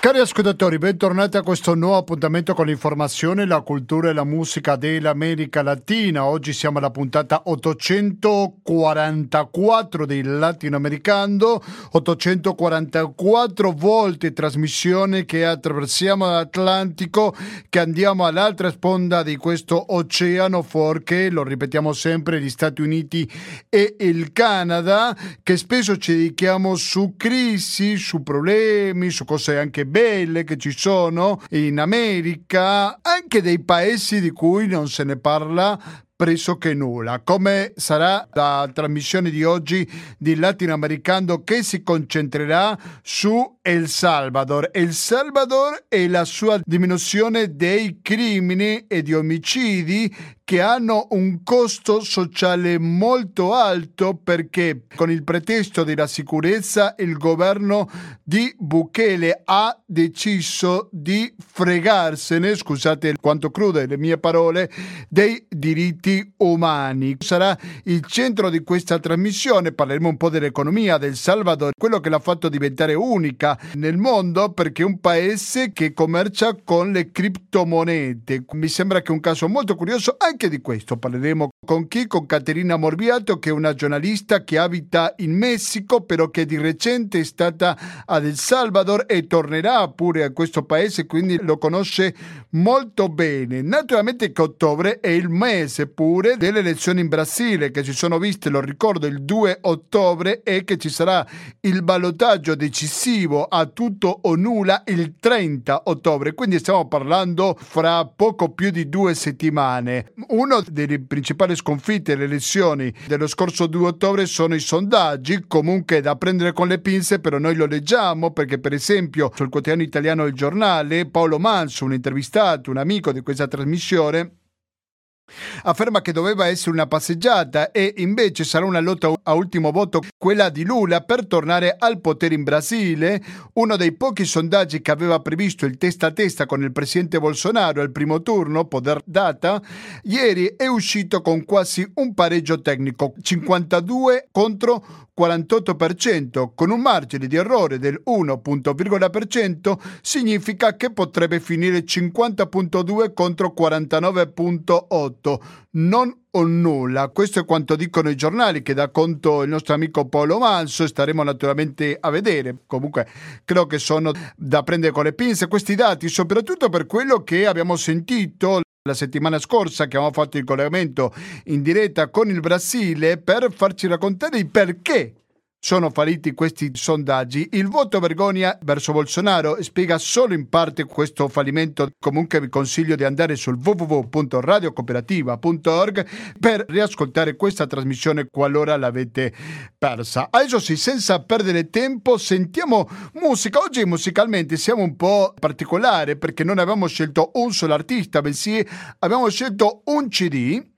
Cari ascoltatori, bentornati a questo nuovo appuntamento con l'informazione, la cultura e la musica dell'America Latina. Oggi siamo alla puntata 844 del Latinoamericano, 844 volte trasmissione che attraversiamo l'Atlantico, che andiamo all'altra sponda di questo oceano, forché, lo ripetiamo sempre, gli Stati Uniti e il Canada, che spesso ci dedichiamo su crisi, su problemi, su cose anche belle che ci sono in America, anche dei paesi di cui non se ne parla pressoché nulla. Come sarà la trasmissione di oggi di Latinoamericano che si concentrerà su El Salvador. El Salvador e la sua diminuzione dei crimini e di omicidi che hanno un costo sociale molto alto perché con il pretesto della sicurezza il governo di Bukele ha deciso di fregarsene, scusate quanto crude le mie parole, dei diritti umani. Sarà il centro di questa trasmissione, parleremo un po' dell'economia del Salvador, quello che l'ha fatto diventare unica nel mondo perché è un paese che commercia con le criptomonete. Mi sembra che un caso molto curioso anche di questo parleremo con chi? Con Caterina Morbiato, che è una giornalista che abita in Messico, però che di recente è stata ad El Salvador e tornerà pure a questo paese, quindi lo conosce molto bene. Naturalmente che ottobre è il mese pure delle elezioni in Brasile, che si sono viste, lo ricordo, il 2 ottobre e che ci sarà il ballottaggio decisivo a tutto o nulla il 30 ottobre, quindi stiamo parlando fra poco più di due settimane. Uno dei principali sconfitte alle elezioni dello scorso 2 ottobre sono i sondaggi, comunque da prendere con le pinze, però noi lo leggiamo perché per esempio sul quotidiano italiano Il Giornale, Paolo Manso, un intervistato, un amico di questa trasmissione, Afferma che doveva essere una passeggiata e invece sarà una lotta a ultimo voto quella di Lula per tornare al potere in Brasile, uno dei pochi sondaggi che aveva previsto il testa a testa con il presidente Bolsonaro al primo turno, poder data, ieri è uscito con quasi un pareggio tecnico, 52 contro 48%, con un margine di errore del 1,1% significa che potrebbe finire 50.2 contro 49.8. Non o nulla. Questo è quanto dicono i giornali che dà conto il nostro amico Paolo Manso e staremo naturalmente a vedere. Comunque credo che sono da prendere con le pinze questi dati, soprattutto per quello che abbiamo sentito la settimana scorsa che abbiamo fatto il collegamento in diretta con il Brasile per farci raccontare il perché sono falliti questi sondaggi. Il voto vergogna verso Bolsonaro spiega solo in parte questo fallimento. Comunque vi consiglio di andare sul www.radiocooperativa.org per riascoltare questa trasmissione qualora l'avete persa. Adesso sì, senza perdere tempo, sentiamo musica. Oggi musicalmente siamo un po' particolare perché non abbiamo scelto un solo artista, bensì abbiamo scelto un CD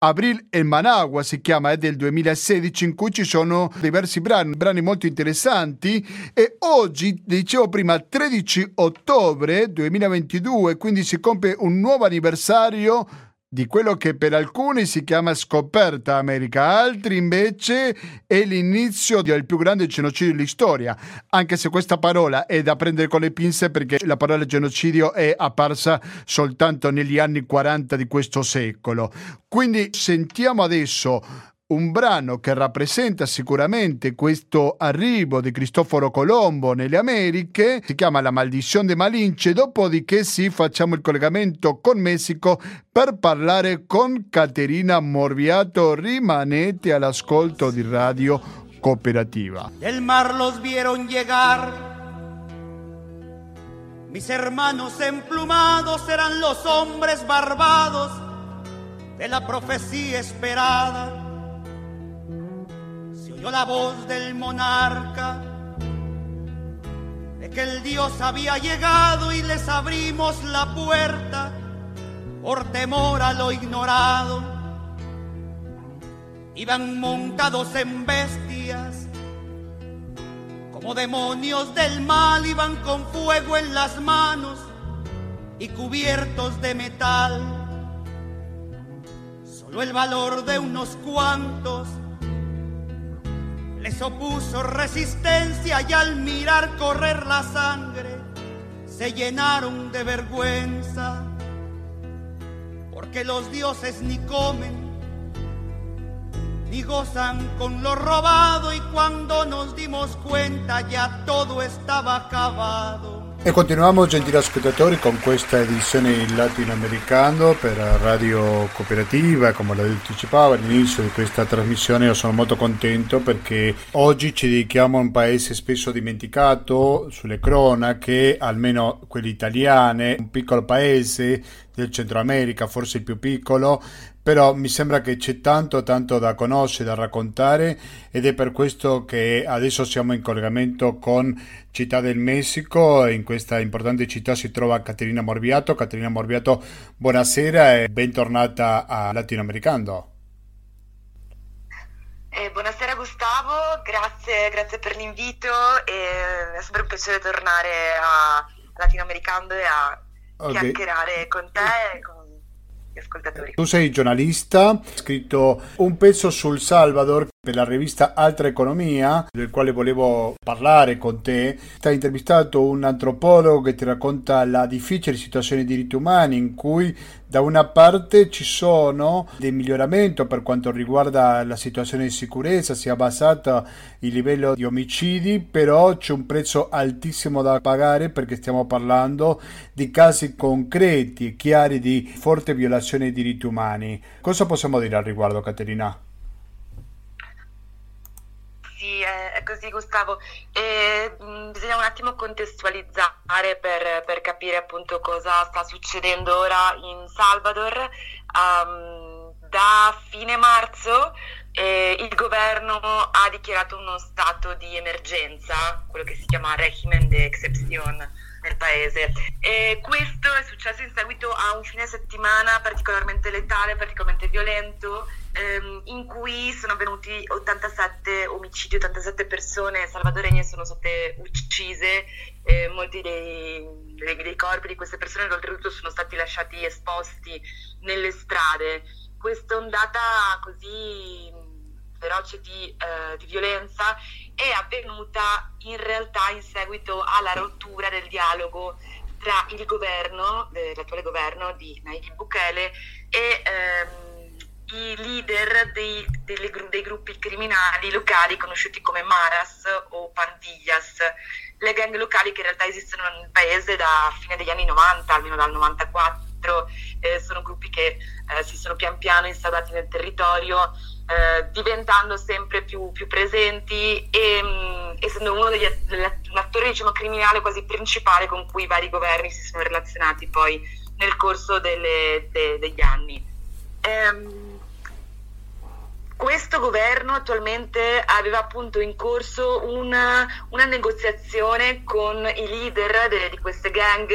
Abril e Managua si chiama, è del 2016 in cui ci sono diversi brani, brani molto interessanti. E oggi, dicevo prima, 13 ottobre 2022, quindi si compie un nuovo anniversario di quello che per alcuni si chiama scoperta America, altri invece è l'inizio del più grande genocidio dell'istoria, anche se questa parola è da prendere con le pinze perché la parola genocidio è apparsa soltanto negli anni 40 di questo secolo. Quindi sentiamo adesso un brano che rappresenta sicuramente questo arrivo di Cristoforo Colombo nelle Americhe, si chiama La maldizione de Malinche, dopodiché sì facciamo il collegamento con Messico per parlare con Caterina Morbiato, rimanete all'ascolto di Radio Cooperativa. Del mar los vieron llegar. Mis hermanos emplumados eran los hombres barbados de la profecía esperada oyó la voz del monarca de que el Dios había llegado y les abrimos la puerta por temor a lo ignorado. Iban montados en bestias, como demonios del mal, iban con fuego en las manos y cubiertos de metal. Solo el valor de unos cuantos les opuso resistencia y al mirar correr la sangre se llenaron de vergüenza, porque los dioses ni comen ni gozan con lo robado y cuando nos dimos cuenta ya todo estaba acabado. E continuiamo gentili ascoltatori con questa edizione in latinoamericano per Radio Cooperativa, come lo anticipavo all'inizio di questa trasmissione io sono molto contento perché oggi ci dedichiamo a un paese spesso dimenticato sulle cronache, almeno quelle italiane, un piccolo paese del Centro America, forse il più piccolo, però mi sembra che c'è tanto tanto da conoscere, da raccontare ed è per questo che adesso siamo in collegamento con Città del Messico, in questa importante città si trova Caterina Morbiato. Caterina Morbiato, buonasera e bentornata a Latinoamericano. Eh, buonasera Gustavo, grazie, grazie, per l'invito è sempre un piacere tornare a Latinoamericano e a okay. chiacchierare con te e con Tu sei giornalista, hai scritto un pezzo sul Salvador per la rivista Altra Economia, del quale volevo parlare con te. Ti ha intervistato un antropologo che ti racconta la difficile situazione dei diritti umani in cui da una parte ci sono dei miglioramenti per quanto riguarda la situazione di sicurezza, si è abbassato il livello di omicidi, però c'è un prezzo altissimo da pagare perché stiamo parlando di casi concreti e chiari di forte violazione dei diritti umani. Cosa possiamo dire al riguardo, Caterina? Sì, è, così Gustavo. E, mm, bisogna un attimo contestualizzare per, per, capire appunto cosa sta succedendo ora in Salvador. Um, da fine marzo eh, il governo ha dichiarato uno stato di emergenza, quello che si chiama régimen de excepción nel paese. E questo è successo in seguito a un fine settimana particolarmente letale, particolarmente violento ehm, in cui sono avvenuti 87 omicidi, 87 persone salvadoregne sono state uccise, eh, molti dei, dei, dei, corpi di queste persone oltretutto sono stati lasciati esposti nelle strade. Questa ondata così feroce di, eh, di violenza è avvenuta in realtà in seguito alla rottura del dialogo tra il governo, eh, l'attuale governo di Nayib Bukele e ehm, i leader dei, delle, dei, gruppi criminali locali conosciuti come Maras o Pandillas, le gang locali che in realtà esistono nel paese da fine degli anni 90, almeno dal 94, eh, sono gruppi che eh, si sono pian piano instaurati nel territorio, eh, diventando sempre più, più presenti e mh, mm, essendo uno degli, attori diciamo, criminale quasi principale con cui i vari governi si sono relazionati poi nel corso delle, de, degli anni. Ehm, questo governo attualmente aveva appunto in corso una, una negoziazione con i leader de, di queste gang,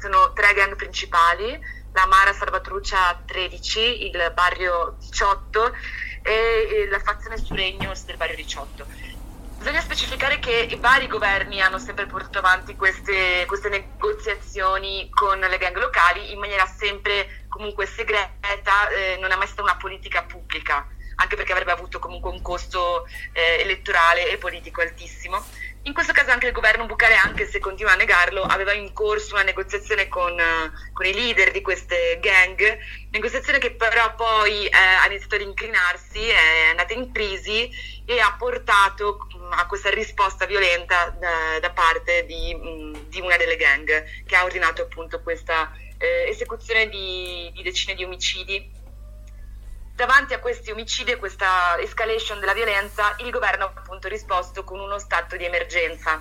sono tre gang principali, la Mara Salvatruccia 13, il barrio 18 e la fazione Suregnos del barrio 18. Bisogna specificare che i vari governi hanno sempre portato avanti queste, queste negoziazioni con le gang locali in maniera sempre comunque segreta, eh, non è mai stata una politica pubblica anche perché avrebbe avuto comunque un costo eh, elettorale e politico altissimo. In questo caso anche il governo Bucare, anche se continua a negarlo, aveva in corso una negoziazione con, uh, con i leader di queste gang, negoziazione che però poi eh, ha iniziato ad inclinarsi, è andata in crisi e ha portato mh, a questa risposta violenta da, da parte di, mh, di, una delle gang che ha ordinato appunto questa eh, esecuzione di, di decine di omicidi Davanti a questi omicidi e questa escalation della violenza, il governo ha appunto risposto con uno stato di emergenza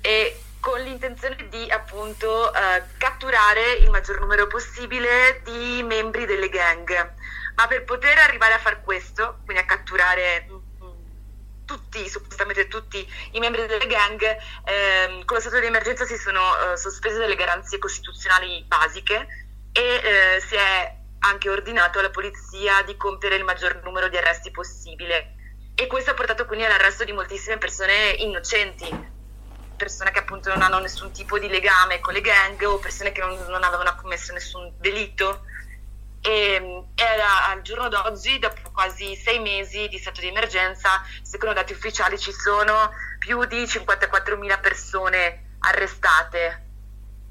e con l'intenzione di appunto eh, catturare il maggior numero possibile di membri delle gang. Ma per poter arrivare a far questo, quindi a catturare mm, tutti, suppostamente tutti i membri delle gang, ehm, con lo stato di emergenza si sono eh, sospese delle garanzie costituzionali basiche e eh, si è anche ordinato alla polizia di compiere il maggior numero di arresti possibile e questo ha portato quindi all'arresto di moltissime persone innocenti, persone che appunto non hanno nessun tipo di legame con le gang o persone che non, non avevano commesso nessun delitto. E era al giorno d'oggi, dopo quasi sei mesi di stato di emergenza, secondo dati ufficiali ci sono più di 54.000 persone arrestate,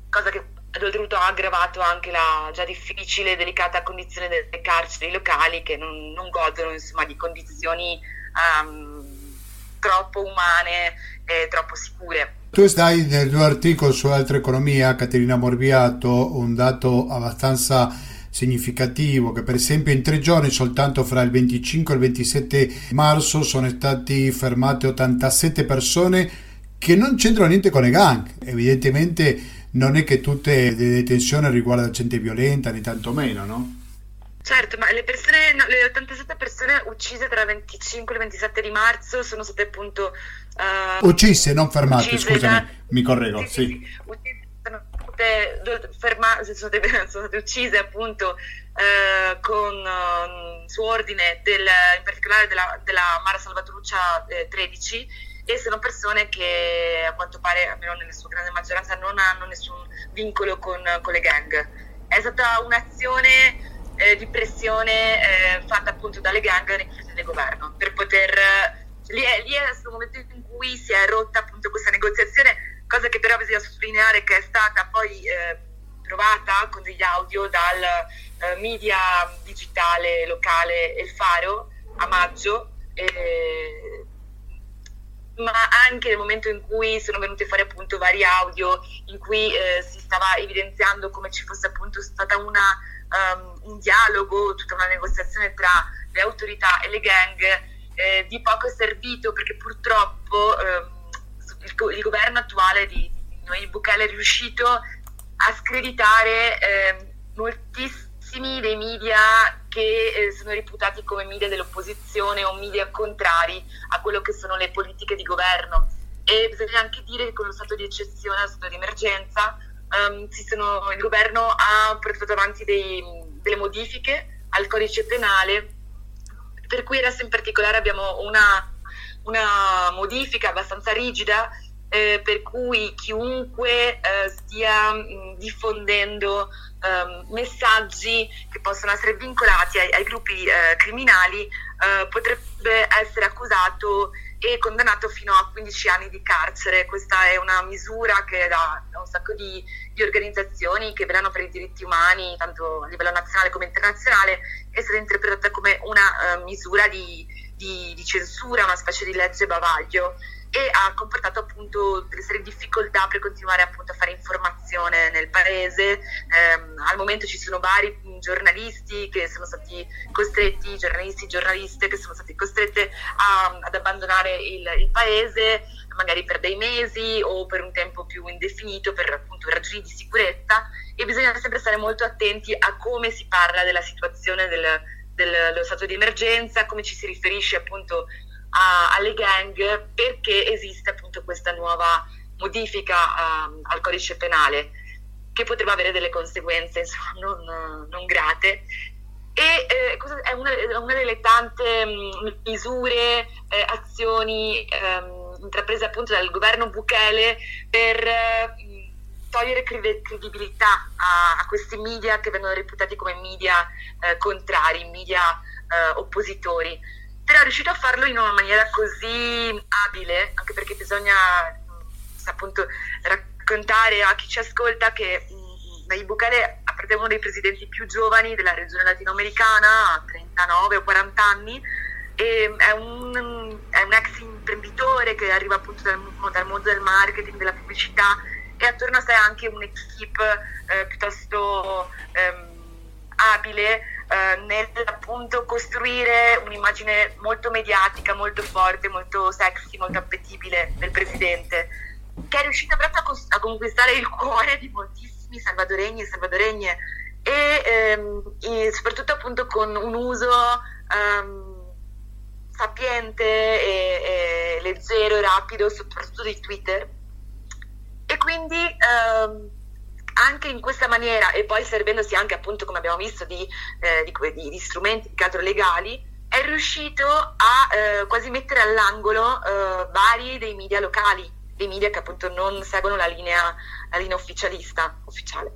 cosa che oltretutto ha aggravato anche la già difficile e delicata condizione delle carceri locali che non, non godono insomma, di condizioni um, troppo umane e troppo sicure. Tu stai nel tuo articolo su Altra Economia, Caterina Morbiato, un dato abbastanza significativo che per esempio in tre giorni soltanto fra il 25 e il 27 marzo sono stati fermate 87 persone che non c'entrano niente con le gang. Evidentemente non è che tutte le detenzioni riguardano gente violenta, né tantomeno, no? Certo, ma le persone, no, le 87 persone uccise tra il 25 e il 27 di marzo sono state appunto... Uh, uccise, non fermate, scusami, da... mi correggo, sì. sì. sì. Uccise, sono state, ferma, sono, state, sono state uccise appunto uh, con uh, su ordine del, in particolare della, della Mara Salvatruccia eh, 13 e sono persone che a quanto pare, almeno nella sua grande maggioranza, non hanno nessun vincolo con, con le gang. È stata un'azione eh, di pressione eh, fatta appunto dalle gang nei confronti del governo per poter lì è, lì è stato momento in cui si è rotta appunto questa negoziazione cosa che però bisogna sottolineare che è stata poi eh, trovata con degli audio dal eh, media digitale locale El Faro a maggio ma anche nel momento in cui sono venute fuori appunto vari audio in cui eh, si stava evidenziando come ci fosse appunto stata una um, un dialogo, tutta una negoziazione tra le autorità e le gang eh, di poco è servito perché purtroppo um, il, il, governo attuale di, di Bukele è riuscito a screditare eh, moltissimi dei media che eh, sono reputati come media dell'opposizione o media contrari a quello che sono le politiche di governo. E bisogna anche dire che con lo stato di eccezione, lo stato di emergenza, um, sono, il governo ha portato avanti dei, delle modifiche al codice penale, per cui adesso in particolare abbiamo una, una modifica abbastanza rigida eh, per cui chiunque eh, stia mh, diffondendo eh, messaggi che possono essere vincolati ai, ai gruppi eh, criminali eh, potrebbe essere accusato e condannato fino a 15 anni di carcere. Questa è una misura che da, un sacco di, di, organizzazioni che vedono per i diritti umani, tanto a livello nazionale come internazionale, è stata interpretata come una uh, misura di, di, di, censura, una specie di legge bavaglio e ha comportato appunto delle serie di difficoltà per continuare appunto a fare informazione nel paese. Eh, al momento ci sono vari giornalisti che sono stati costretti, giornalisti giornaliste che sono stati costrette a, ad abbandonare il, il, paese magari per dei mesi o per un tempo più indefinito per appunto ragioni di sicurezza e bisogna sempre stare molto attenti a come si parla della situazione del, dello stato di emergenza, come ci si riferisce appunto a, alle gang perché esiste appunto questa nuova modifica um, al codice penale che potrebbe avere delle conseguenze insomma, non, non grate. E eh, è, una, una, delle tante um, misure, eh, azioni um, intraprese appunto dal governo Bukele per eh, togliere credibilità a, a, questi media che vengono reputati come media eh, contrari, media eh, oppositori però è riuscito a farlo in una maniera così abile, anche perché bisogna appunto raccontare a chi ci ascolta che Nayib Bukele è uno dei presidenti più giovani della regione latinoamericana, ha 39 o 40 anni, è un, è un ex imprenditore che arriva appunto dal, dal, mondo del marketing, della pubblicità e attorno a sé anche un'equipe eh, piuttosto ehm, abile eh, nel appunto costruire un'immagine molto mediatica, molto forte, molto sexy, molto appetibile del presidente, che è riuscita proprio a, cos- a conquistare il cuore di moltissimi salvadoregni e salvadoregne e, ehm, e soprattutto appunto con un uso ehm, sapiente e, e leggero e rapido, soprattutto di Twitter. E quindi ehm, anche in questa maniera e poi servendosi anche appunto come abbiamo visto di, eh, di, di, di strumenti che altro legali è riuscito a eh, quasi mettere all'angolo eh, vari dei media locali, dei media che appunto non seguono la linea, la linea ufficialista, ufficiale.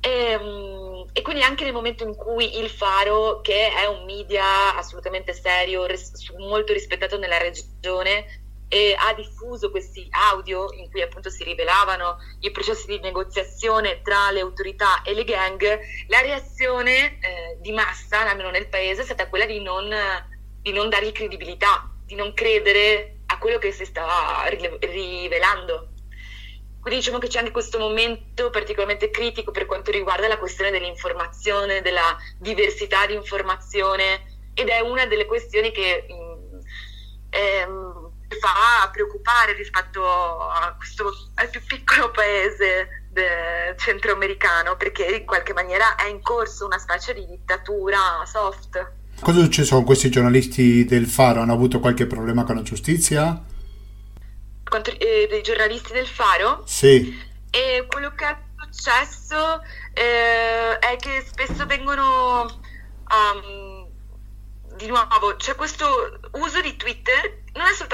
E, ehm, e, quindi anche nel momento in cui il Faro, che è un media assolutamente serio, res- molto rispettato nella regione, e ha diffuso questi audio in cui appunto si rivelavano i processi di negoziazione tra le autorità e le gang, la reazione eh, di massa, almeno nel paese, è stata quella di non, di non dargli credibilità, di non credere a quello che si stava rivelando. Quindi diciamo che c'è anche questo momento particolarmente critico per quanto riguarda la questione dell'informazione, della diversità di informazione ed è una delle questioni che mh, mm, ehm, fa preoccupare rispetto a questo, al più piccolo paese centroamericano perché in qualche maniera è in corso una specie di dittatura soft. Cosa è successo con questi giornalisti del Faro? Hanno avuto qualche problema con la giustizia? Quanto, eh, dei giornalisti del Faro? Sì. E quello che è successo eh, è che spesso vengono um, di nuovo c'è questo uso di Twitter,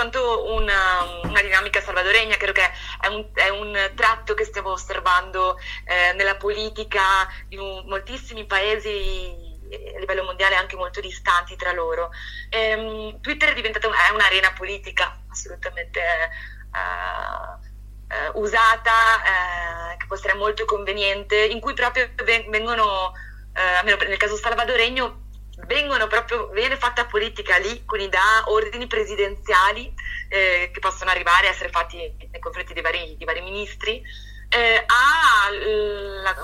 soltanto una, una dinamica salvadoregna, credo che è un, è un tratto che stiamo osservando eh, nella politica di un, moltissimi paesi a livello mondiale anche molto distanti tra loro. Ehm, Twitter è diventata è un'arena politica assolutamente eh, eh, usata, eh, che può essere molto conveniente, in cui proprio vengono, eh, almeno nel caso salvadoregno, proprio, viene fatta politica lì, quindi da ordini presidenziali eh, che possono arrivare a essere fatti nei confronti di vari, di vari ministri, eh, alla,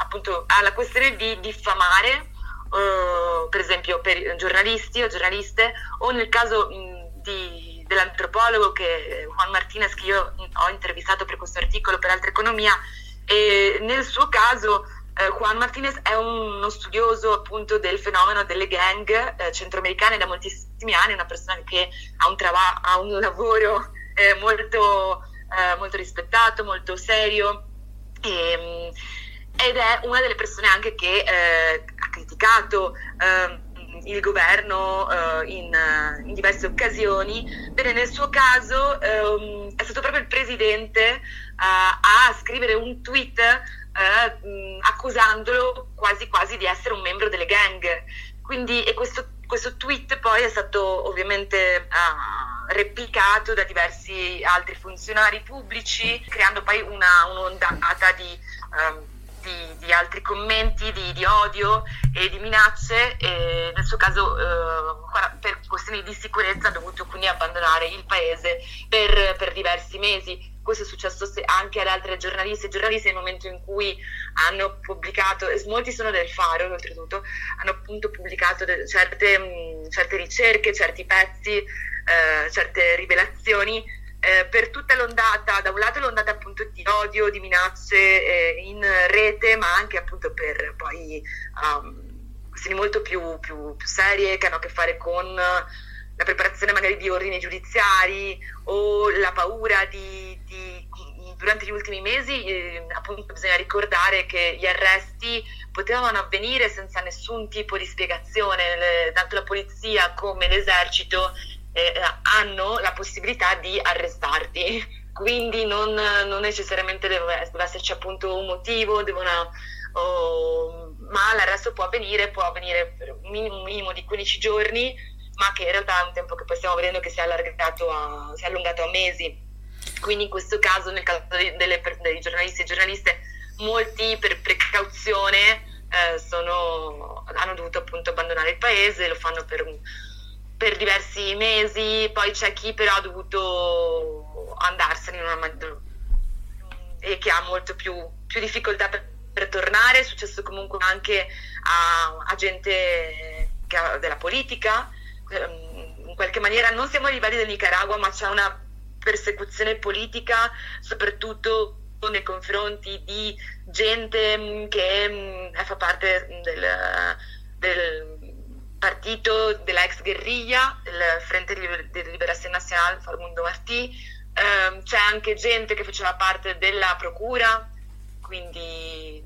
appunto, alla questione di diffamare, eh, per esempio per giornalisti o giornaliste, o nel caso mh, di, dell'antropologo che, Juan Martinez che io ho intervistato per questo articolo per Altra Economia, e nel suo caso eh, Juan Martinez è uno studioso appunto del fenomeno delle gang eh, centroamericane da moltissimi anni, una persona che ha un, trava- ha un lavoro eh, molto, eh, molto, rispettato, molto serio e, ehm, ed è una delle persone anche che eh, ha criticato ehm, il governo uh, in, in, diverse occasioni. Bene, nel suo caso um, è stato proprio il presidente a scrivere un tweet eh, accusandolo quasi quasi di essere un membro delle gang. Quindi, questo, questo tweet poi è stato ovviamente uh, replicato da diversi altri funzionari pubblici, creando poi una, un'ondata di, commenti, di, di, odio e di minacce. E nel suo caso, uh, per questioni di sicurezza, ha dovuto quindi abbandonare il paese per, per diversi mesi questo è successo anche ad altre giornaliste e giornalisti nel momento in cui hanno pubblicato, molti sono del Faro oltretutto, hanno appunto pubblicato certe, mh, certe ricerche, certi pezzi, eh, certe rivelazioni eh, per tutta l'ondata, da un lato l'ondata appunto di odio, di minacce eh, in rete, ma anche appunto per poi um, questioni molto più, più, più serie che hanno a che fare con la preparazione magari di ordini giudiziari o la paura di, di durante gli ultimi mesi eh, appunto bisogna ricordare che gli arresti potevano avvenire senza nessun tipo di spiegazione, Le, tanto la polizia come l'esercito eh, hanno la possibilità di arrestarti, quindi non, non necessariamente deve, deve, esserci appunto un motivo, devono, oh, ma l'arresto può avvenire, può avvenire per un minimo, un minimo di 15 giorni ma che in realtà è un tempo che poi stiamo vedendo che si è a, si è allungato a mesi. Quindi in questo caso, nel caso delle, dei giornalisti e giornaliste, molti per precauzione eh, sono, hanno dovuto appunto abbandonare il paese, lo fanno per, per, diversi mesi, poi c'è chi però ha dovuto andarsene una, e che ha molto più, più difficoltà per, per, tornare, è successo comunque anche a, a gente ha, della politica, Ehm, in qualche maniera non siamo ai livelli del Nicaragua, ma c'è una persecuzione politica, soprattutto nei confronti di gente mm, che mm, fa parte del, del partito della ex guerriglia, il Frente di Liberazione Nazionale, Farmundo Martí, eh, c'è anche gente che faceva parte della procura, quindi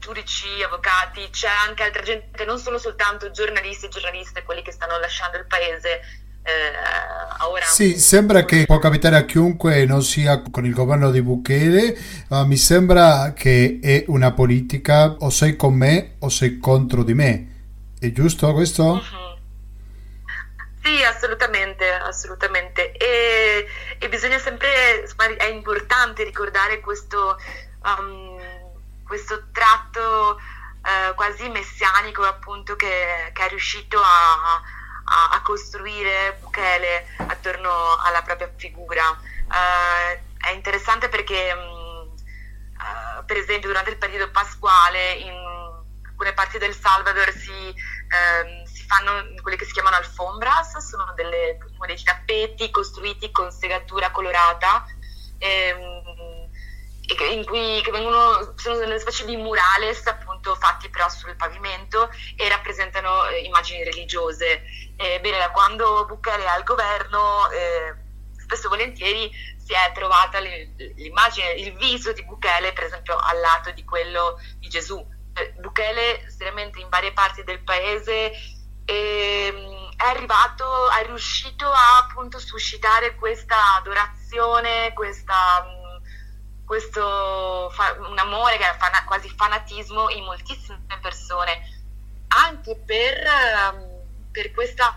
giudici, avvocati, c'è anche altra gente, non sono soltanto giornalisti e giornaliste quelli che stanno lasciando il paese. Eh, ora... Sì, sembra che può capitare a chiunque non sia con il governo di Bukele, ma mi sembra che è una politica o sei con me o sei contro di me. È giusto questo? Uh-huh. Sì, assolutamente, assolutamente. E, e bisogna sempre, è importante ricordare questo, um, questo tratto uh, quasi messianico appunto che, che è riuscito a, a, a, costruire Bukele attorno alla propria figura. Uh, è interessante perché um, uh, per esempio durante il periodo pasquale in alcune parti del Salvador si, um, fanno quelle che si chiamano alfombras, sono delle, dei tappeti costruiti con segatura colorata ehm, in cui vengono, sono delle specie di murales appunto fatti però sul pavimento e rappresentano eh, immagini religiose. Eh, bene, da quando è al governo eh, spesso e volentieri si è trovata l'immagine, il viso di Bukele per esempio al lato di quello di Gesù. Bukele seriamente in varie parti del paese e ehm, è arrivato, è riuscito a appunto suscitare questa adorazione, questa, questo un amore che è fana, quasi fanatismo in moltissime persone, anche per, ehm, per questa,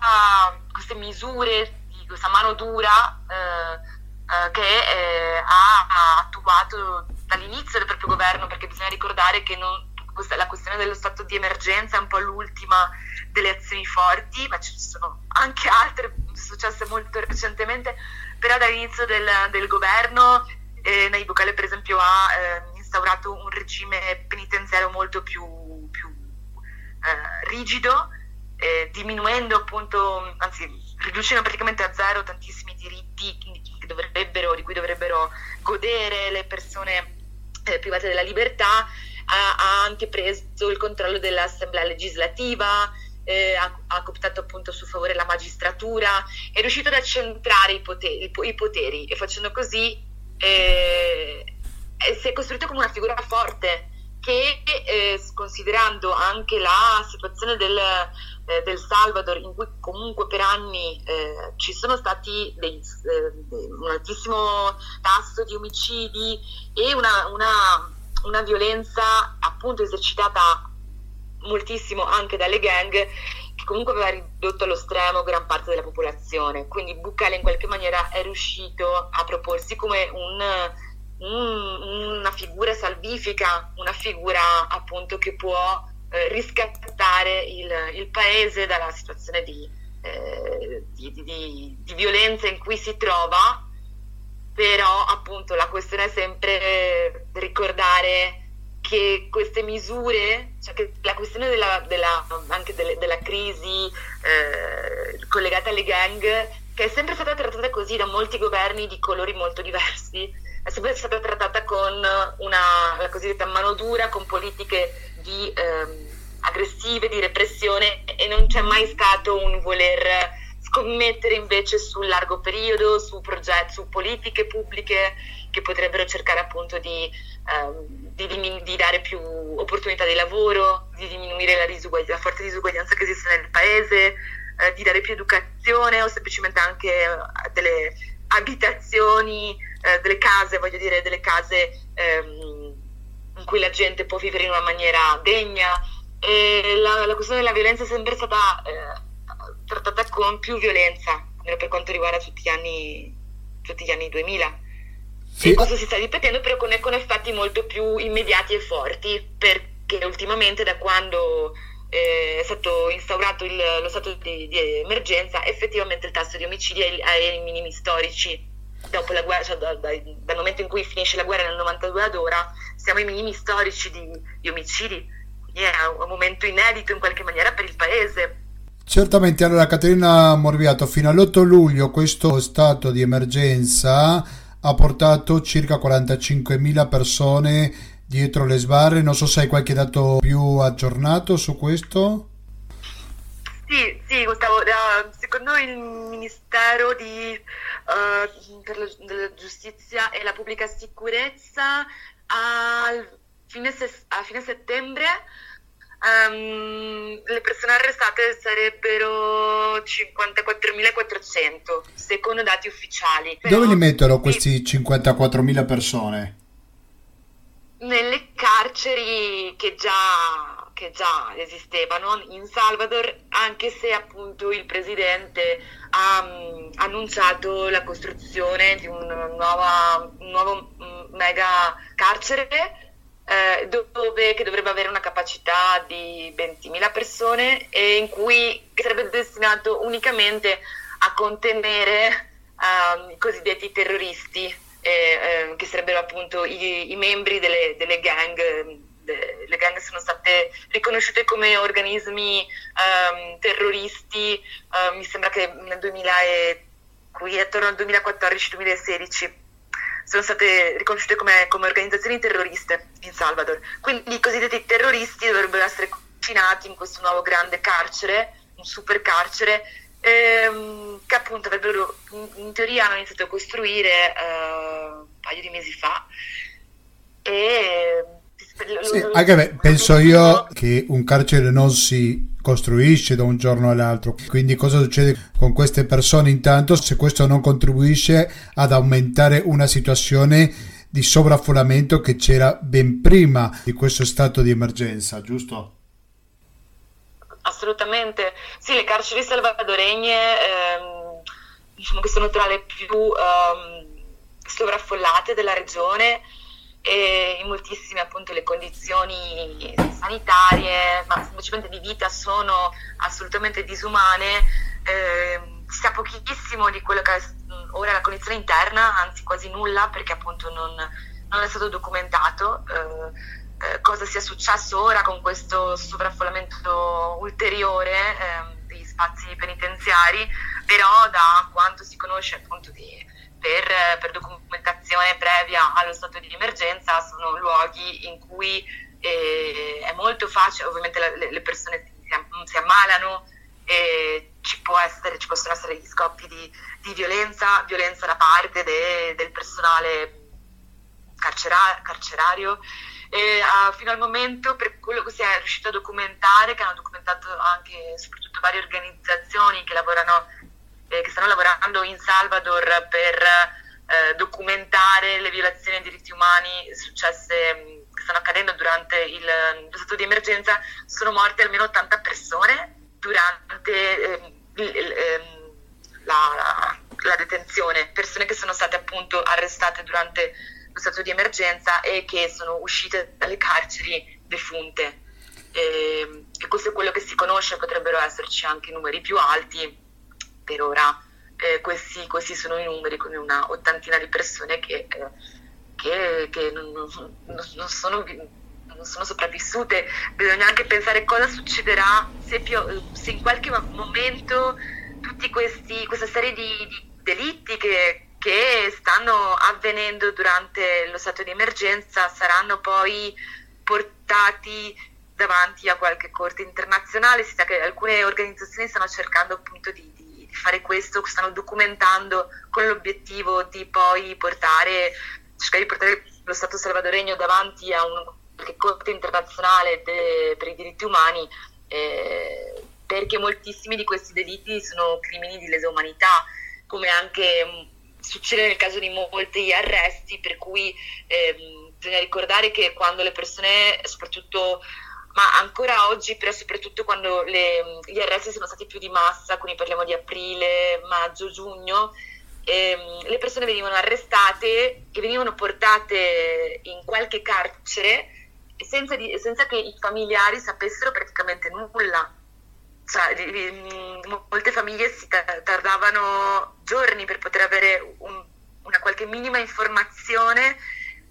queste misure di questa mano dura eh, eh, che eh, ha attuato dall'inizio del proprio governo, perché bisogna ricordare che non, la questione dello stato di emergenza è un po' l'ultima delle azioni forti, ma ci sono anche altre successe molto recentemente, però dall'inizio del, del governo eh, Nayib Bukele per esempio ha eh, instaurato un regime penitenziario molto più, più eh, rigido, eh, diminuendo appunto, anzi riducendo praticamente a zero tantissimi diritti di cui dovrebbero godere le persone eh, private della libertà, ha, ha anche preso il controllo dell'assemblea legislativa, eh, ha, ha, cooptato appunto a suo favore la magistratura, è riuscito ad accentrare i poteri, i poteri e facendo così eh, si è costruito come una figura forte che eh, considerando anche la situazione del, eh, del, Salvador in cui comunque per anni eh, ci sono stati dei, eh, un altissimo tasso di omicidi e una, una, una violenza appunto esercitata moltissimo anche dalle gang che comunque aveva ridotto allo stremo gran parte della popolazione. Quindi Bukele in qualche maniera è riuscito a proporsi come un, un, una figura salvifica, una figura appunto che può eh, riscattare il, il, paese dalla situazione di, eh, di, di, di violenza in cui si trova. Però appunto la questione è sempre ricordare che queste misure, cioè che la questione della, della, anche delle, della crisi eh, collegata alle gang, che è sempre stata trattata così da molti governi di colori molto diversi, è sempre stata trattata con una la cosiddetta mano dura, con politiche di, ehm, aggressive, di repressione e non c'è mai stato un voler scommettere invece sul largo periodo, su progetti, su politiche pubbliche che potrebbero cercare appunto di, um, di, di, dare più opportunità di lavoro, di diminuire la, disugug- la forte disuguaglianza che esiste nel paese, eh, di dare più educazione o semplicemente anche uh, delle abitazioni, uh, delle case, voglio dire, delle case um, in cui la gente può vivere in una maniera degna. La, la questione della violenza è sempre stata eh, trattata con più violenza, per quanto riguarda tutti gli anni, tutti gli anni 2000. Sì. E questo si sta ripetendo però con, con, effetti molto più immediati e forti perché ultimamente da quando eh, è stato instaurato il, lo stato di, di, emergenza effettivamente il tasso di omicidi è, ai minimi storici dopo la guerra, cioè da, da, dal momento in cui finisce la guerra nel 92 ad ora siamo ai minimi storici di, di omicidi quindi è un momento inedito in qualche maniera per il paese Certamente, allora Caterina Morbiato, fino all'8 luglio questo stato di emergenza ha portato circa 45.000 persone dietro le sbarre. Non so se hai qualche dato più aggiornato su questo. Sì, sì, Gustavo, secondo il Ministero di, uh, per la, della Giustizia e la Pubblica Sicurezza a fine, a fine settembre Um, le persone arrestate sarebbero 54.400 secondo dati ufficiali. Però, Dove li mettono questi 54.000 persone? Nelle carceri che già che già esistevano in Salvador, anche se appunto il presidente ha um, annunciato la costruzione di un, nuova, un nuovo um, mega carcere eh, dove, che dovrebbe avere una capacità di 20.000 persone e in cui sarebbe destinato unicamente a contenere um, i cosiddetti terroristi, eh, eh, che sarebbero appunto i, i membri delle, delle gang le gang sono state riconosciute come organismi um, terroristi, uh, mi sembra che nel 2000 e, qui attorno al 2014-2016 sono state riconosciute come, come, organizzazioni terroriste in Salvador. Quindi i cosiddetti terroristi dovrebbero essere confinati in questo nuovo grande carcere, un super carcere, ehm, che appunto avrebbero in, teoria hanno iniziato a costruire uh, un paio di mesi fa. E sì, anche beh, penso io che un carcere non si costruisce da un giorno all'altro, quindi cosa succede con queste persone? Intanto se questo non contribuisce ad aumentare una situazione di sovraffollamento che c'era ben prima di questo stato di emergenza, giusto? Assolutamente, sì, le carceri salvadoregne ehm, diciamo che sono tra le più ehm, sovraffollate della regione e in moltissime appunto le condizioni sanitarie, ma semplicemente di vita sono assolutamente disumane. Eh, si sa pochissimo di quello che è ora la condizione interna, anzi quasi nulla perché appunto non, non è stato documentato. Eh, eh, cosa sia successo ora con questo sovraffollamento ulteriore eh, degli spazi penitenziari, però da quanto si conosce appunto di per, per, documentazione previa allo stato di emergenza sono luoghi in cui eh, è molto facile, ovviamente le, le persone si, si ammalano e ci, essere, ci, possono essere gli scoppi di, di violenza, violenza da parte de, del personale carcera, carcerario. E, uh, fino al momento, per quello che si è riuscito a documentare, che hanno documentato anche soprattutto varie organizzazioni che lavorano eh, che stanno lavorando in Salvador per eh, documentare le violazioni dei diritti umani successe che stanno accadendo durante il, lo stato di emergenza, sono morte almeno 80 persone durante eh, ehm, la, la, la detenzione, persone che sono state appunto arrestate durante lo stato di emergenza e che sono uscite dalle carceri defunte. E, ehm, e questo è quello che si conosce, potrebbero esserci anche numeri più alti, per ora eh, questi, questi, sono i numeri con una ottantina di persone che, eh, che, che non, non, sono, non, sono, sopravvissute. Bisogna anche pensare cosa succederà se, più, se in qualche momento questi, questa serie di, di delitti che, che stanno avvenendo durante lo stato di emergenza saranno poi portati davanti a qualche corte internazionale. Si sa che alcune organizzazioni stanno cercando appunto di, di fare questo, stanno documentando con l'obiettivo di poi portare, cercare di portare lo Stato salvadoregno davanti a un corte internazionale de, per i diritti umani, eh, perché moltissimi di questi delitti sono crimini di lesa umanità, come anche mh, succede nel caso di molti arresti, per cui eh, bisogna ricordare che quando le persone, soprattutto ma ancora oggi, però soprattutto quando le, gli arresti sono stati più di massa, quindi parliamo di aprile, maggio, giugno, ehm, le persone venivano arrestate e venivano portate in qualche carcere senza, di, senza che i familiari sapessero praticamente nulla. Cioè, di, di, molte famiglie si tardavano giorni per poter avere un, una qualche minima informazione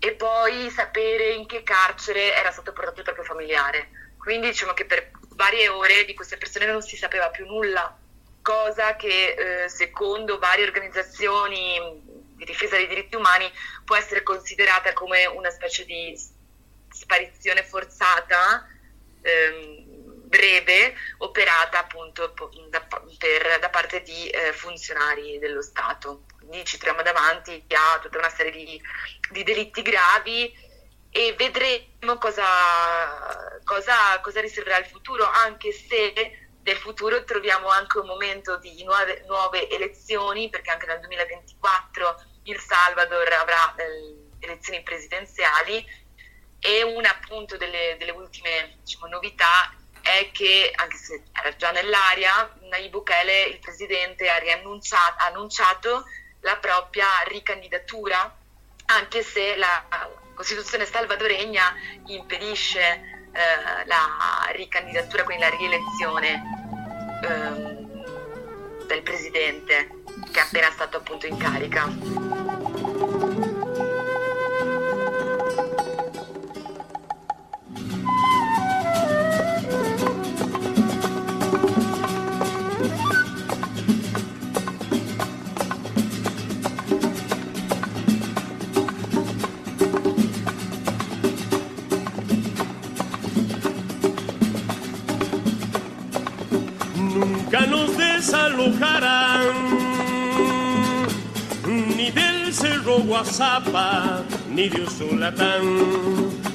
e poi sapere in che carcere era stato portato il proprio familiare. Quindi diciamo che per varie ore di queste persone non si sapeva più nulla, cosa che eh, secondo varie organizzazioni di difesa dei diritti umani può essere considerata come una specie di sparizione forzata ehm, breve operata appunto da, per, da parte di eh, funzionari dello Stato. Quindi ci troviamo davanti a tutta una serie di, di delitti gravi e vedremo cosa, cosa, cosa riserverà il futuro, anche se nel futuro troviamo anche un momento di nuove, nuove elezioni, perché anche nel 2024 il Salvador avrà eh, elezioni presidenziali. E una appunto delle, delle ultime diciamo, novità è che, anche se era già nell'aria, Nayib Bukele, il presidente, ha, ha annunciato la propria ricandidatura, anche se la Costituzione salvadoregna impedisce eh, la ricandidatura, quindi la rielezione eh, del presidente che è appena stato appunto in carica. Desalojarán ni del cerro Guasapa, ni de Usulatán,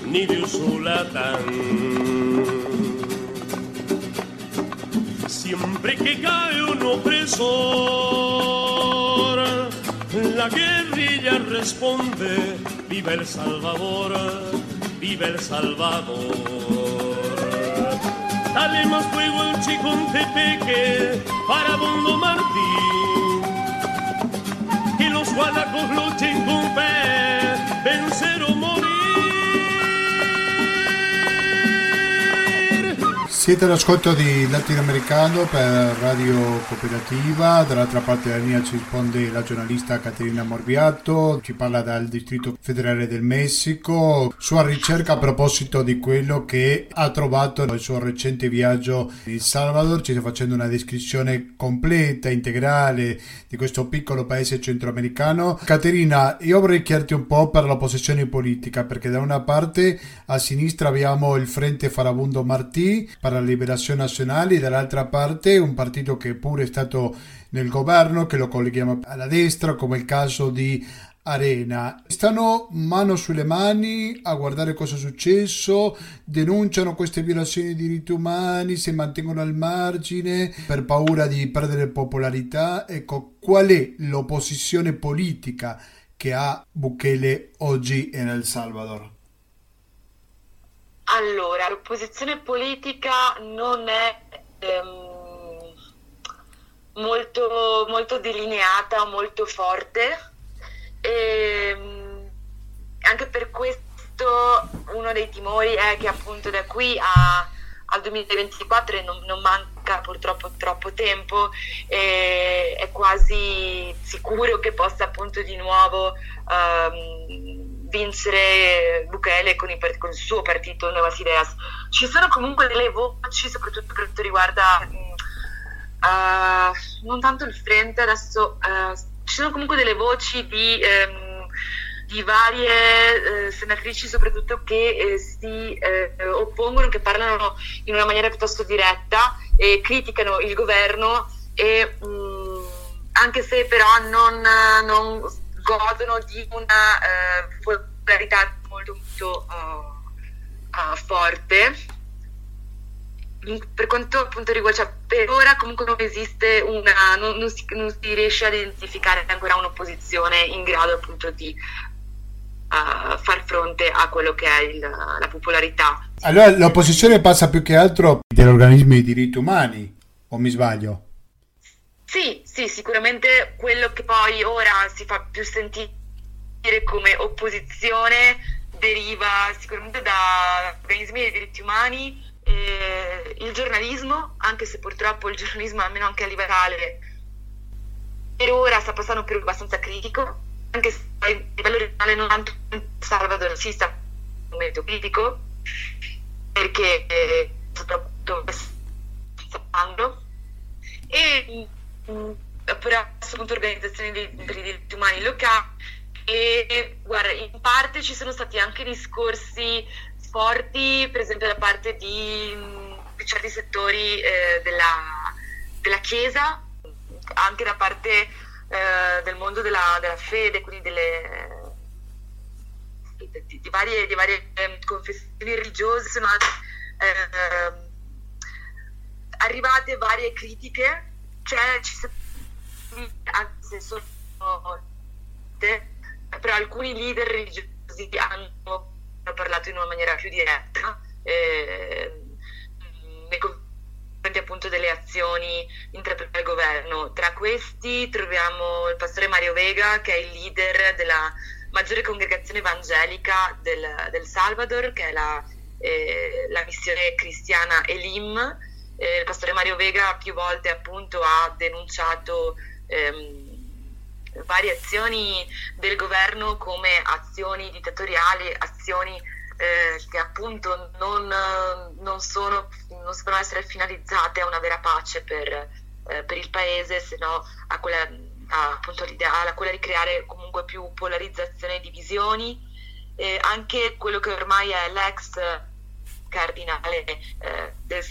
ni de Usulatán. Siempre que cae un opresor, la guerrilla responde, viva el Salvador, viva el Salvador. Salimos fuego el Chicontepeque para Bondo Martín. Y los guadacos luchen con fe, Siete all'ascolto di Latinoamericano per Radio Cooperativa, dall'altra parte della linea ci risponde la giornalista Caterina Morbiato, ci parla dal Distrito Federale del Messico, sua ricerca a proposito di quello che ha trovato nel suo recente viaggio in Salvador, ci sta facendo una descrizione completa, integrale di questo piccolo paese centroamericano. Caterina, io vorrei chiederti un po' per la posizione politica, perché da una parte a sinistra abbiamo il Frente Farabundo Martí, la Liberazione Nazionale, dall'altra parte un partito che pure è stato nel governo, che lo colleghiamo alla destra, come il caso di Arena. Stanno mano sulle mani a guardare cosa è successo, denunciano queste violazioni di diritti umani, si mantengono al margine per paura di perdere popolarità. Ecco, qual è l'opposizione politica che ha Bukele oggi in El Salvador? Allora, l'opposizione politica non è ehm, molto, molto delineata, molto forte e ehm, anche per questo uno dei timori è che appunto da qui a, al 2024 non, non, manca purtroppo troppo tempo e è quasi sicuro che possa appunto di nuovo um, vincere Bukele con, il, con il suo partito Nuevas Ideas. Ci sono comunque delle voci, soprattutto per quanto riguarda uh, non tanto il frente, adesso uh, ci sono comunque delle voci di, um, di varie uh, senatrici soprattutto che si oppongono, che parlano in una maniera piuttosto diretta e criticano il governo e um, anche se però non, non godono di una uh, popolarità molto, molto uh, uh, forte. Per quanto appunto riguarda, cioè, per ora comunque non esiste una, non, non, si, non, si, riesce ad identificare ancora un'opposizione in grado appunto di uh, far fronte a quello che è il, la popolarità. Allora l'opposizione passa più che altro dagli organismi di diritti umani, o mi sbaglio? Sì, sì, sicuramente quello che poi ora si fa più sentire come opposizione deriva sicuramente da organismi dei diritti umani, eh, il giornalismo, anche se purtroppo il giornalismo, almeno anche a livello per ora sta passando un periodo abbastanza critico, anche se a livello regionale non tanto Salvador si sta un momento critico, perché eh, soprattutto sta. E però appunto organizzazioni di, per i diritti umani locali. E guarda, in parte ci sono stati anche discorsi forti, per esempio da parte di, di certi settori eh, della, della, Chiesa, anche da parte eh, del mondo della, della, fede, quindi delle, di, di, varie, di varie eh, confessioni religiose, sono eh, arrivate varie critiche cioè, ci sono anche se però alcuni leader religiosi hanno parlato in una maniera più diretta eh, nei confronti appunto delle azioni intraprese dal governo. Tra questi troviamo il pastore Mario Vega che è il leader della maggiore congregazione evangelica del, del Salvador, che è la, eh, la missione cristiana Elim eh, il pastore Mario Vega più volte appunto ha denunciato ehm, varie azioni del governo come azioni dittatoriali, azioni eh, che appunto non, non, sono, non devono essere finalizzate a una vera pace per, eh, per il paese, se no a quella, a, appunto, a quella di creare comunque più polarizzazione e divisioni. Eh, anche quello che ormai è l'ex cardinale eh, del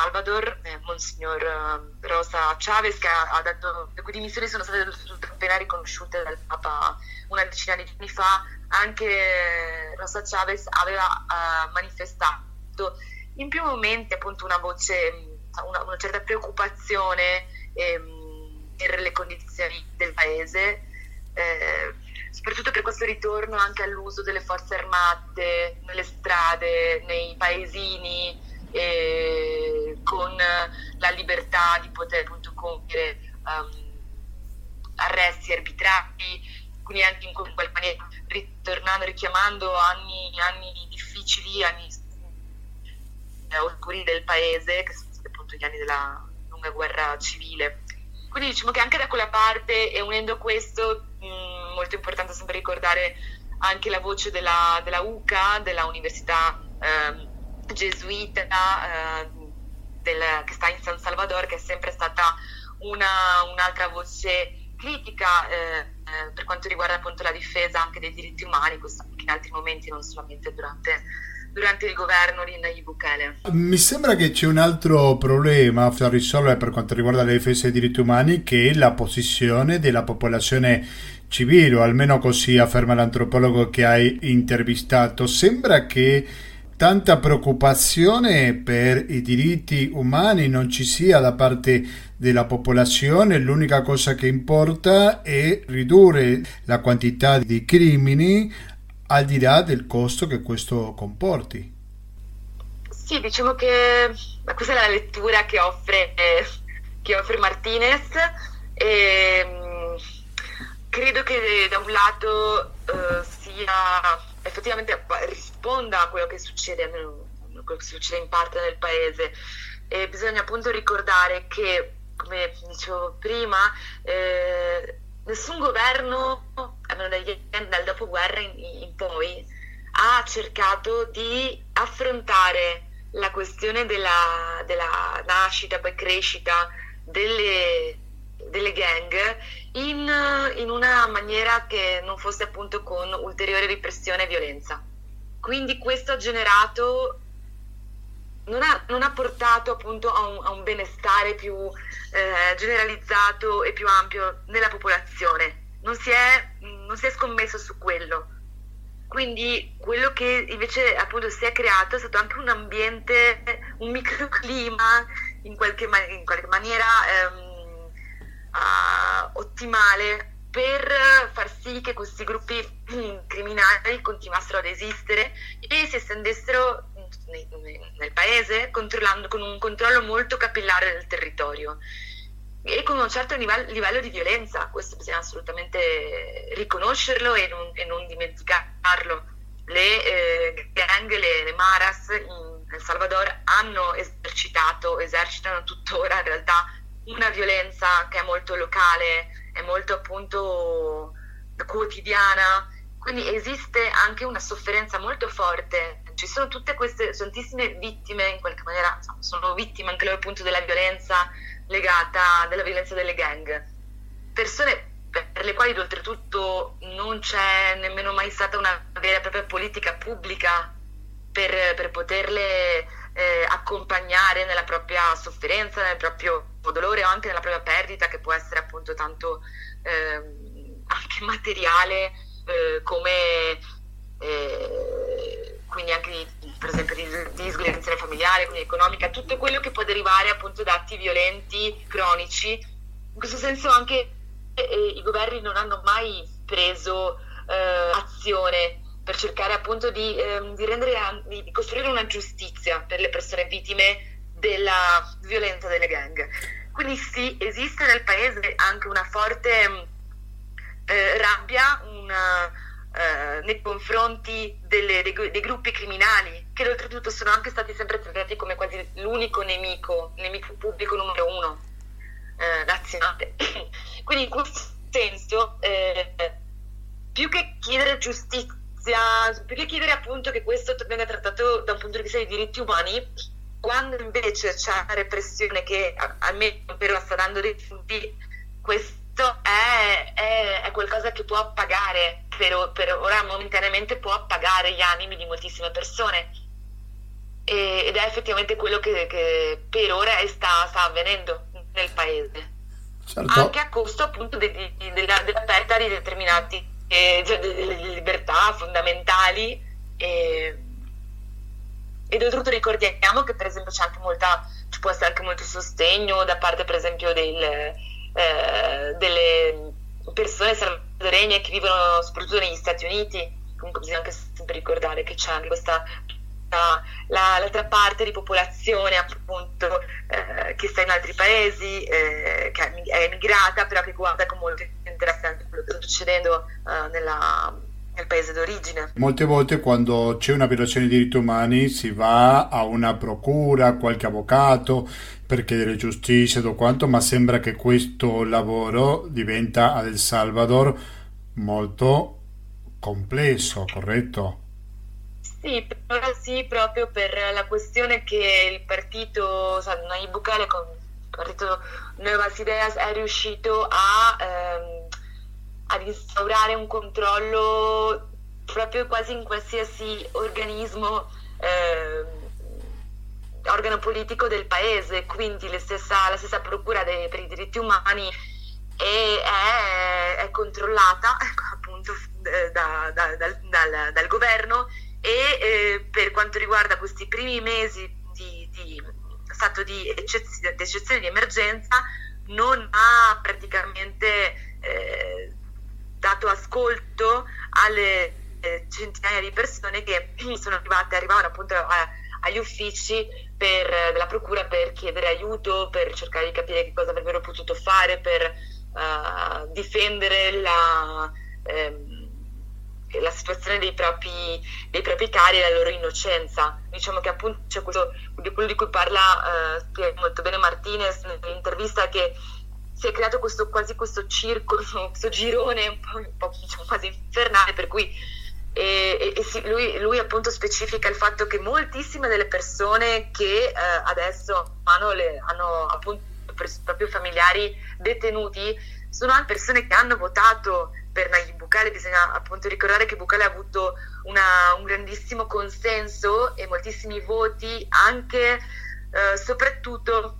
Salvador, eh, Monsignor eh, Rosa Chavez, che ha, dato, le cui dimissioni sono state appena riconosciute dal Papa una decina di anni fa, anche Rosa Chavez aveva uh, manifestato in più momenti appunto una voce, una, una certa preoccupazione ehm, per le condizioni del paese, eh, soprattutto per questo ritorno anche all'uso delle forze armate nelle strade, nei paesini, eh, con la libertà di poter appunto compiere um, arresti arbitrari, quindi anche in qualche maniera ritornando, richiamando anni, anni difficili, anni eh, oscuri del paese, che sono stati appunto gli anni della lunga guerra civile. Quindi diciamo che anche da quella parte e unendo questo, mh, molto importante sempre ricordare anche la voce della, della UCA, della Università eh, gesuita eh, del, che sta in San Salvador, che è sempre stata una, un'altra voce critica eh, eh, per quanto riguarda appunto la difesa anche dei diritti umani, questo anche in altri momenti, non solamente durante, durante il governo di Nayib Bukele. Mi sembra che c'è un altro problema da risolvere per quanto riguarda la difesa dei diritti umani, che è la posizione della popolazione civile, o almeno così afferma l'antropologo che hai intervistato. Sembra che tanta preoccupazione per i diritti umani non ci sia da parte della popolazione, l'unica cosa che importa è ridurre la quantità di crimini al di là del costo che questo comporti. Sì, diciamo che questa è la lettura che offre, che offre Martinez e mm, credo che da un lato uh, sia effettivamente risponda a quello che succede, quello che succede in parte nel paese. E bisogna appunto ricordare che, come dicevo prima, eh, nessun governo, almeno dal, dal dopoguerra in, in poi, ha cercato di affrontare la questione della, della nascita, poi crescita delle, delle gang in, in, una maniera che non fosse appunto con ulteriore repressione e violenza. Quindi questo ha generato, non ha, non ha portato appunto a un, a un benestare più eh, generalizzato e più ampio nella popolazione, non si, è, non si è scommesso su quello. Quindi quello che invece appunto si è creato è stato anche un ambiente, un microclima in qualche, in qualche maniera ehm, uh, ottimale per far sì che questi gruppi criminali continuassero ad esistere e si estendessero nel paese controllando, con un controllo molto capillare del territorio e con un certo livello, livello di violenza, questo bisogna assolutamente riconoscerlo e non, e non dimenticarlo. Le eh, gang, le, le maras in El Salvador hanno esercitato, esercitano tuttora in realtà una violenza che è molto locale, è molto appunto quotidiana, quindi esiste anche una sofferenza molto forte. Ci sono tutte queste, tantissime vittime, in qualche maniera sono vittime anche loro appunto della violenza legata, della violenza delle gang. Persone per le quali oltretutto non c'è nemmeno mai stata una vera e propria politica pubblica per, per poterle eh, accompagnare nella propria sofferenza, nel proprio dolore o anche nella propria perdita che può essere appunto tanto eh, anche materiale eh, come eh, quindi anche per esempio di, di disgregazione familiare, quindi economica, tutto quello che può derivare appunto da atti violenti cronici. In questo senso anche eh, i governi non hanno mai preso eh, azione per cercare appunto di, ehm, di, rendere, di costruire una giustizia per le persone vittime della violenza delle gang. quindi sì, esiste nel paese anche una forte eh, rabbia una, eh, nei confronti delle, dei, dei, gruppi criminali, che oltretutto sono anche stati sempre trattati come quasi l'unico nemico, nemico pubblico numero uno eh, nazionale. quindi in questo senso, eh, più che chiedere giustizia, più che chiedere appunto che questo venga trattato da un punto di vista dei diritti umani, quando invece c'è una repressione che almeno per sta dando dei frutti, questo è, è, è, qualcosa che può appagare, per, per, ora momentaneamente può appagare gli animi di moltissime persone. E, ed è effettivamente quello che, che per ora sta, sta, avvenendo nel paese. Certo. Anche a costo appunto de, de, della, della perdita di determinate eh, cioè, libertà fondamentali. E, oltretutto ricordiamo che per esempio c'è anche molta, ci può essere anche molto sostegno da parte per esempio del, eh, delle persone salvadoregne che vivono soprattutto negli Stati Uniti, comunque bisogna anche sempre ricordare che c'è anche questa la, l'altra parte di popolazione appunto eh, che sta in altri paesi, eh, che è emigrata, però che guarda con molto interesse quello che sta succedendo eh, nella nel paese d'origine. Molte volte quando c'è una violazione dei diritti umani si va a una procura, a qualche avvocato per chiedere giustizia o quanto, ma sembra che questo lavoro diventa ad El Salvador molto complesso, corretto? Sì, però sì, proprio per la questione che il partito Nayib Bukele con il partito Nuevas Ideas è riuscito a ehm, ad instaurare un controllo proprio quasi in qualsiasi organismo, eh, organo politico del paese, quindi stessa, la stessa procura dei, per i diritti umani è, è, controllata appunto da, da, dal, dal, dal, governo e eh, per quanto riguarda questi primi mesi di, di stato di eccezione, di eccezione di emergenza non ha praticamente eh, dato ascolto alle eh, centinaia di persone che sono arrivate, arrivavano appunto a, agli uffici per, della procura per chiedere aiuto, per cercare di capire che cosa avrebbero potuto fare per uh, difendere la, ehm, la, situazione dei propri, dei propri, cari e la loro innocenza. Diciamo che appunto c'è quello, quello di cui parla uh, molto bene Martinez nell'intervista che si è creato questo, quasi questo circolo, questo girone un po', un po' diciamo, quasi infernale, per cui e, e, lui, lui, appunto specifica il fatto che moltissime delle persone che eh, adesso hanno, le, hanno appunto proprio familiari detenuti sono anche persone che hanno votato per Nayib Bukele, bisogna appunto ricordare che Bukele ha avuto una, un grandissimo consenso e moltissimi voti anche eh, soprattutto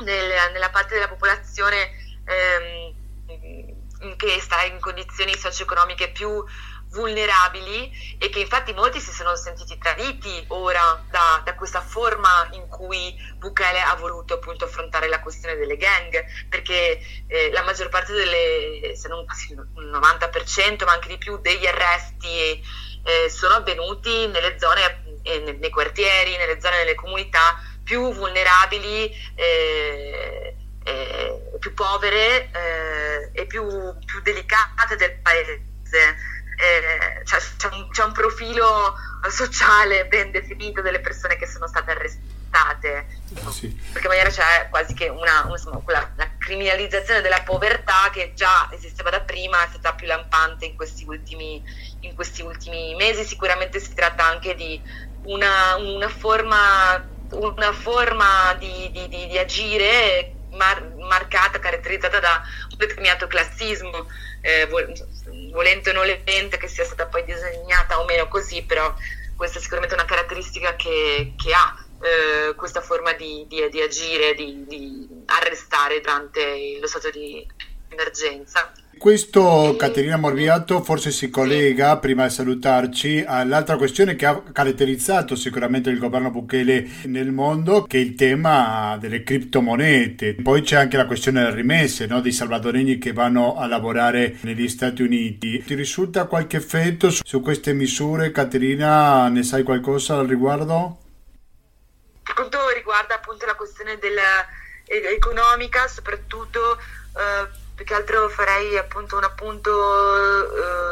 nel, nella parte della popolazione ehm, che sta in condizioni socio-economiche più vulnerabili e che infatti molti si sono sentiti traditi ora da, da, questa forma in cui Bukele ha voluto appunto affrontare la questione delle gang perché eh, la maggior parte delle, se non quasi il 90% ma anche di più degli arresti eh, sono avvenuti nelle zone, eh, nei quartieri, nelle zone delle comunità più vulnerabili eh, eh, più povere eh, e più, più, delicate del paese. Eh, cioè, c'è, un, c'è, un, profilo sociale ben definito delle persone che sono state arrestate, ah, sì. perché in maniera c'è quasi che una, insomma, quella, la criminalizzazione della povertà che già esisteva da prima è stata più lampante in questi ultimi, in questi ultimi mesi. Sicuramente si tratta anche di una, una forma, una forma di, di, di, di agire mar- marcata, caratterizzata da un determinato classismo, eh, volente o nolente che sia stata poi disegnata o meno così, però questa è sicuramente una caratteristica che, che ha eh, questa forma di, di, di agire, di, di, arrestare durante lo stato di emergenza. Questo, Caterina Morbiato, forse si collega, prima di salutarci, all'altra questione che ha caratterizzato sicuramente il governo Bukele nel mondo, che è il tema delle criptomonete. Poi c'è anche la questione delle rimesse, no? dei salvadoregni che vanno a lavorare negli Stati Uniti. Ti risulta qualche effetto su queste misure? Caterina, ne sai qualcosa al riguardo? Per quanto riguarda appunto la questione del economica, soprattutto eh, più che altro farei appunto un appunto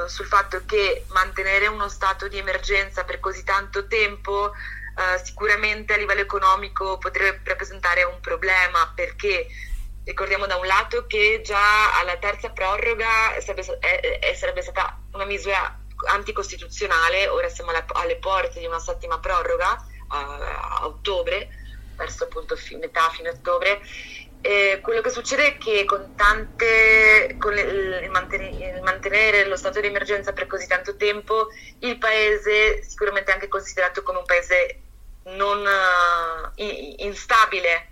eh, sul fatto che mantenere uno stato di emergenza per così tanto tempo eh, sicuramente a livello economico potrebbe rappresentare un problema perché ricordiamo da un lato che già alla terza proroga sarebbe, è, è, sarebbe stata una misura anticostituzionale, ora siamo alle, alle porte di una settima proroga a, a ottobre, verso appunto fi, metà fine ottobre. E quello che succede è che con tante con il, il, mantenere, il, mantenere, lo stato di emergenza per così tanto tempo, il paese sicuramente è anche considerato come un paese non uh, instabile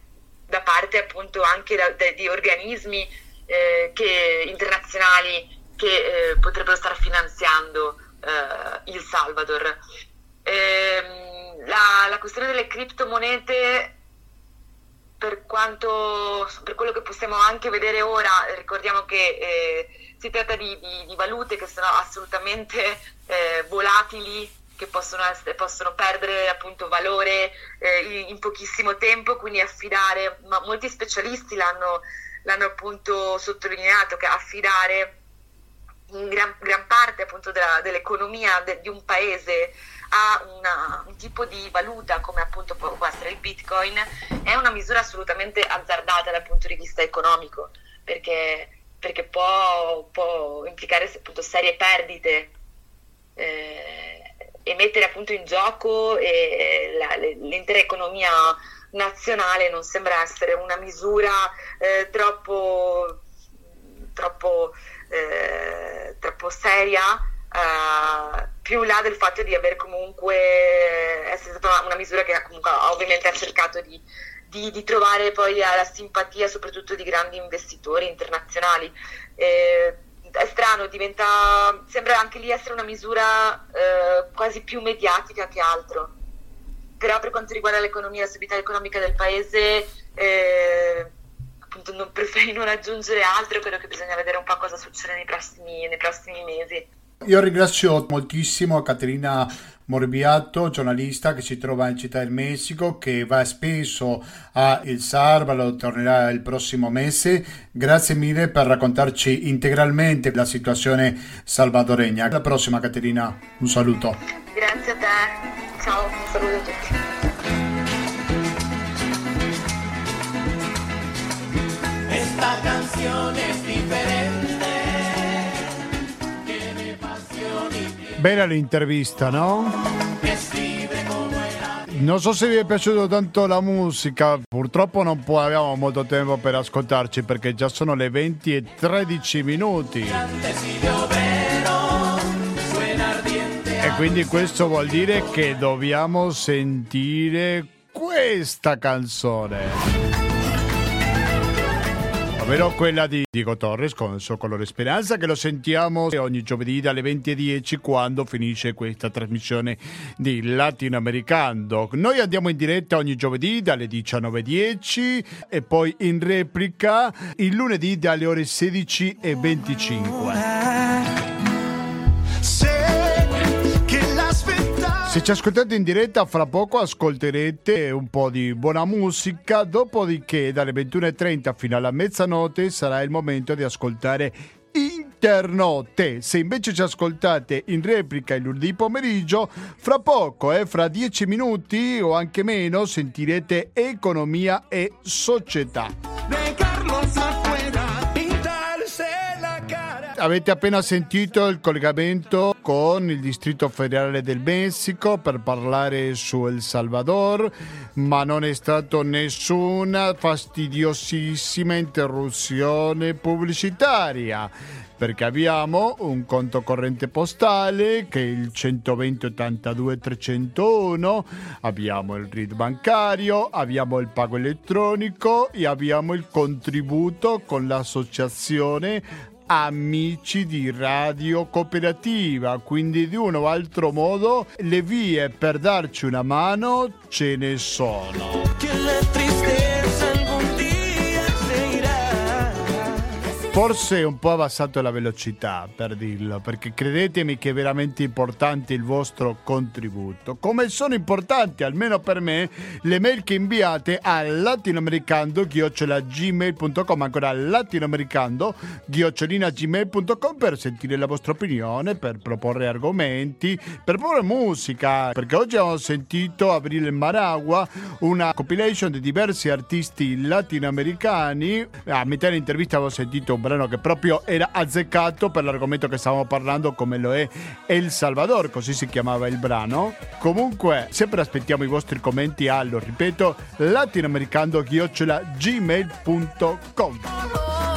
da parte appunto anche da, da, di organismi eh, che, internazionali che eh, potrebbero star finanziando eh, il Salvador. Ehm, la, la, questione delle criptomonete, per, quanto, per quello che possiamo anche vedere ora, ricordiamo che eh, si tratta di, di, di, valute che sono assolutamente eh, volatili che possono, essere, possono perdere appunto valore eh, in, pochissimo tempo, quindi affidare, ma molti specialisti l'hanno, l'hanno appunto sottolineato, che affidare in gran, gran parte appunto della, dell'economia de, di un paese a una, un tipo di valuta come appunto può, essere il bitcoin è una misura assolutamente azzardata dal punto di vista economico perché, perché può, può implicare appunto serie perdite eh, e mettere appunto in gioco eh, la, l'intera economia nazionale non sembra essere una misura eh, troppo, troppo, eh, troppo seria Uh, più là del fatto di aver comunque essere stata una, una misura che comunque ovviamente ha cercato di, di, di, trovare poi la simpatia soprattutto di grandi investitori internazionali. Eh, è strano, diventa, sembra anche lì essere una misura eh, quasi più mediatica che altro. Però per quanto riguarda l'economia, la stabilità economica del paese, eh, appunto non preferi non aggiungere altro, credo che bisogna vedere un po' cosa succede nei prossimi, nei prossimi mesi. Io ringrazio moltissimo Caterina Morbiato, giornalista che si trova in Città del Messico, che va spesso a El Salvador, tornerà il prossimo mese. Grazie mille per raccontarci integralmente la situazione salvadoregna. Alla prossima Caterina, un saluto. Grazie a te, ciao, un saluto a tutti. Esta canción es diferente. Bella l'intervista, no? Non so se vi è piaciuta tanto la musica, purtroppo non abbiamo molto tempo per ascoltarci perché già sono le 20 e 13 minuti. E quindi questo vuol dire che dobbiamo sentire questa canzone ovvero quella di Diego Torres con il suo colore speranza che lo sentiamo ogni giovedì dalle 20.10 quando finisce questa trasmissione di Latinoamericano. Noi andiamo in diretta ogni giovedì dalle 19.10 e poi in replica il lunedì dalle ore 16.25. Se ci ascoltate in diretta, fra poco ascolterete un po' di buona musica, dopodiché dalle 21.30 fino alla mezzanotte sarà il momento di ascoltare internotte. Se invece ci ascoltate in replica il lunedì pomeriggio, fra poco, eh, fra 10 minuti o anche meno, sentirete economia e società. De Carlos avete appena sentito il collegamento con il Distrito Federale del Messico per parlare su El Salvador, ma non è stata nessuna fastidiosissima interruzione pubblicitaria perché abbiamo un conto corrente postale che è il 120 82 301, abbiamo il RID bancario, abbiamo il pago elettronico e abbiamo il contributo con l'associazione amici di Radio Cooperativa, quindi di uno o altro modo le vie per darci una mano ce ne sono. Forse un po' abbassato la velocità per dirlo, perché credetemi che è veramente importante il vostro contributo. Come sono importanti, almeno per me, le mail che inviate a latinoamericando-gmail.com ancora latinoamericando-gmail.com per sentire la vostra opinione, per proporre argomenti, per proporre musica, perché oggi abbiamo sentito Aprile Maragua, una compilation di diversi artisti latinoamericani. A metà dell'intervista avevo sentito un brano che proprio era azzeccato per l'argomento che stavamo parlando come lo è El Salvador, così si chiamava il brano. Comunque, sempre aspettiamo i vostri commenti a, lo ripeto, latinoamericando-gmail.com.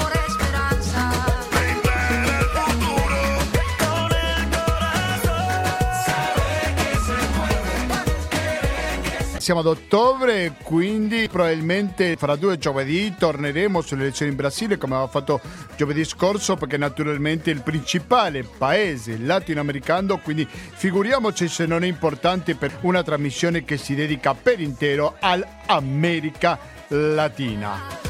siamo ad ottobre, quindi probabilmente fra due giovedì torneremo sulle elezioni in Brasile come aveva fatto giovedì scorso perché naturalmente è il principale paese latinoamericano, quindi figuriamoci se non è importante per una trasmissione che si dedica per intero all'America Latina.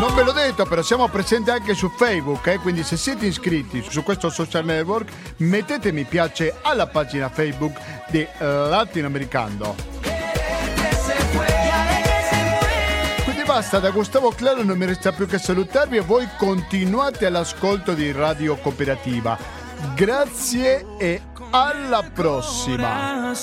Non ve l'ho detto, però siamo presenti anche su Facebook, eh? quindi se siete iscritti su questo social network mettete mi piace alla pagina Facebook di Latinoamericano. Quindi basta, da Gustavo Claro non mi resta più che salutarvi e voi continuate all'ascolto di Radio Cooperativa. Grazie e alla prossima.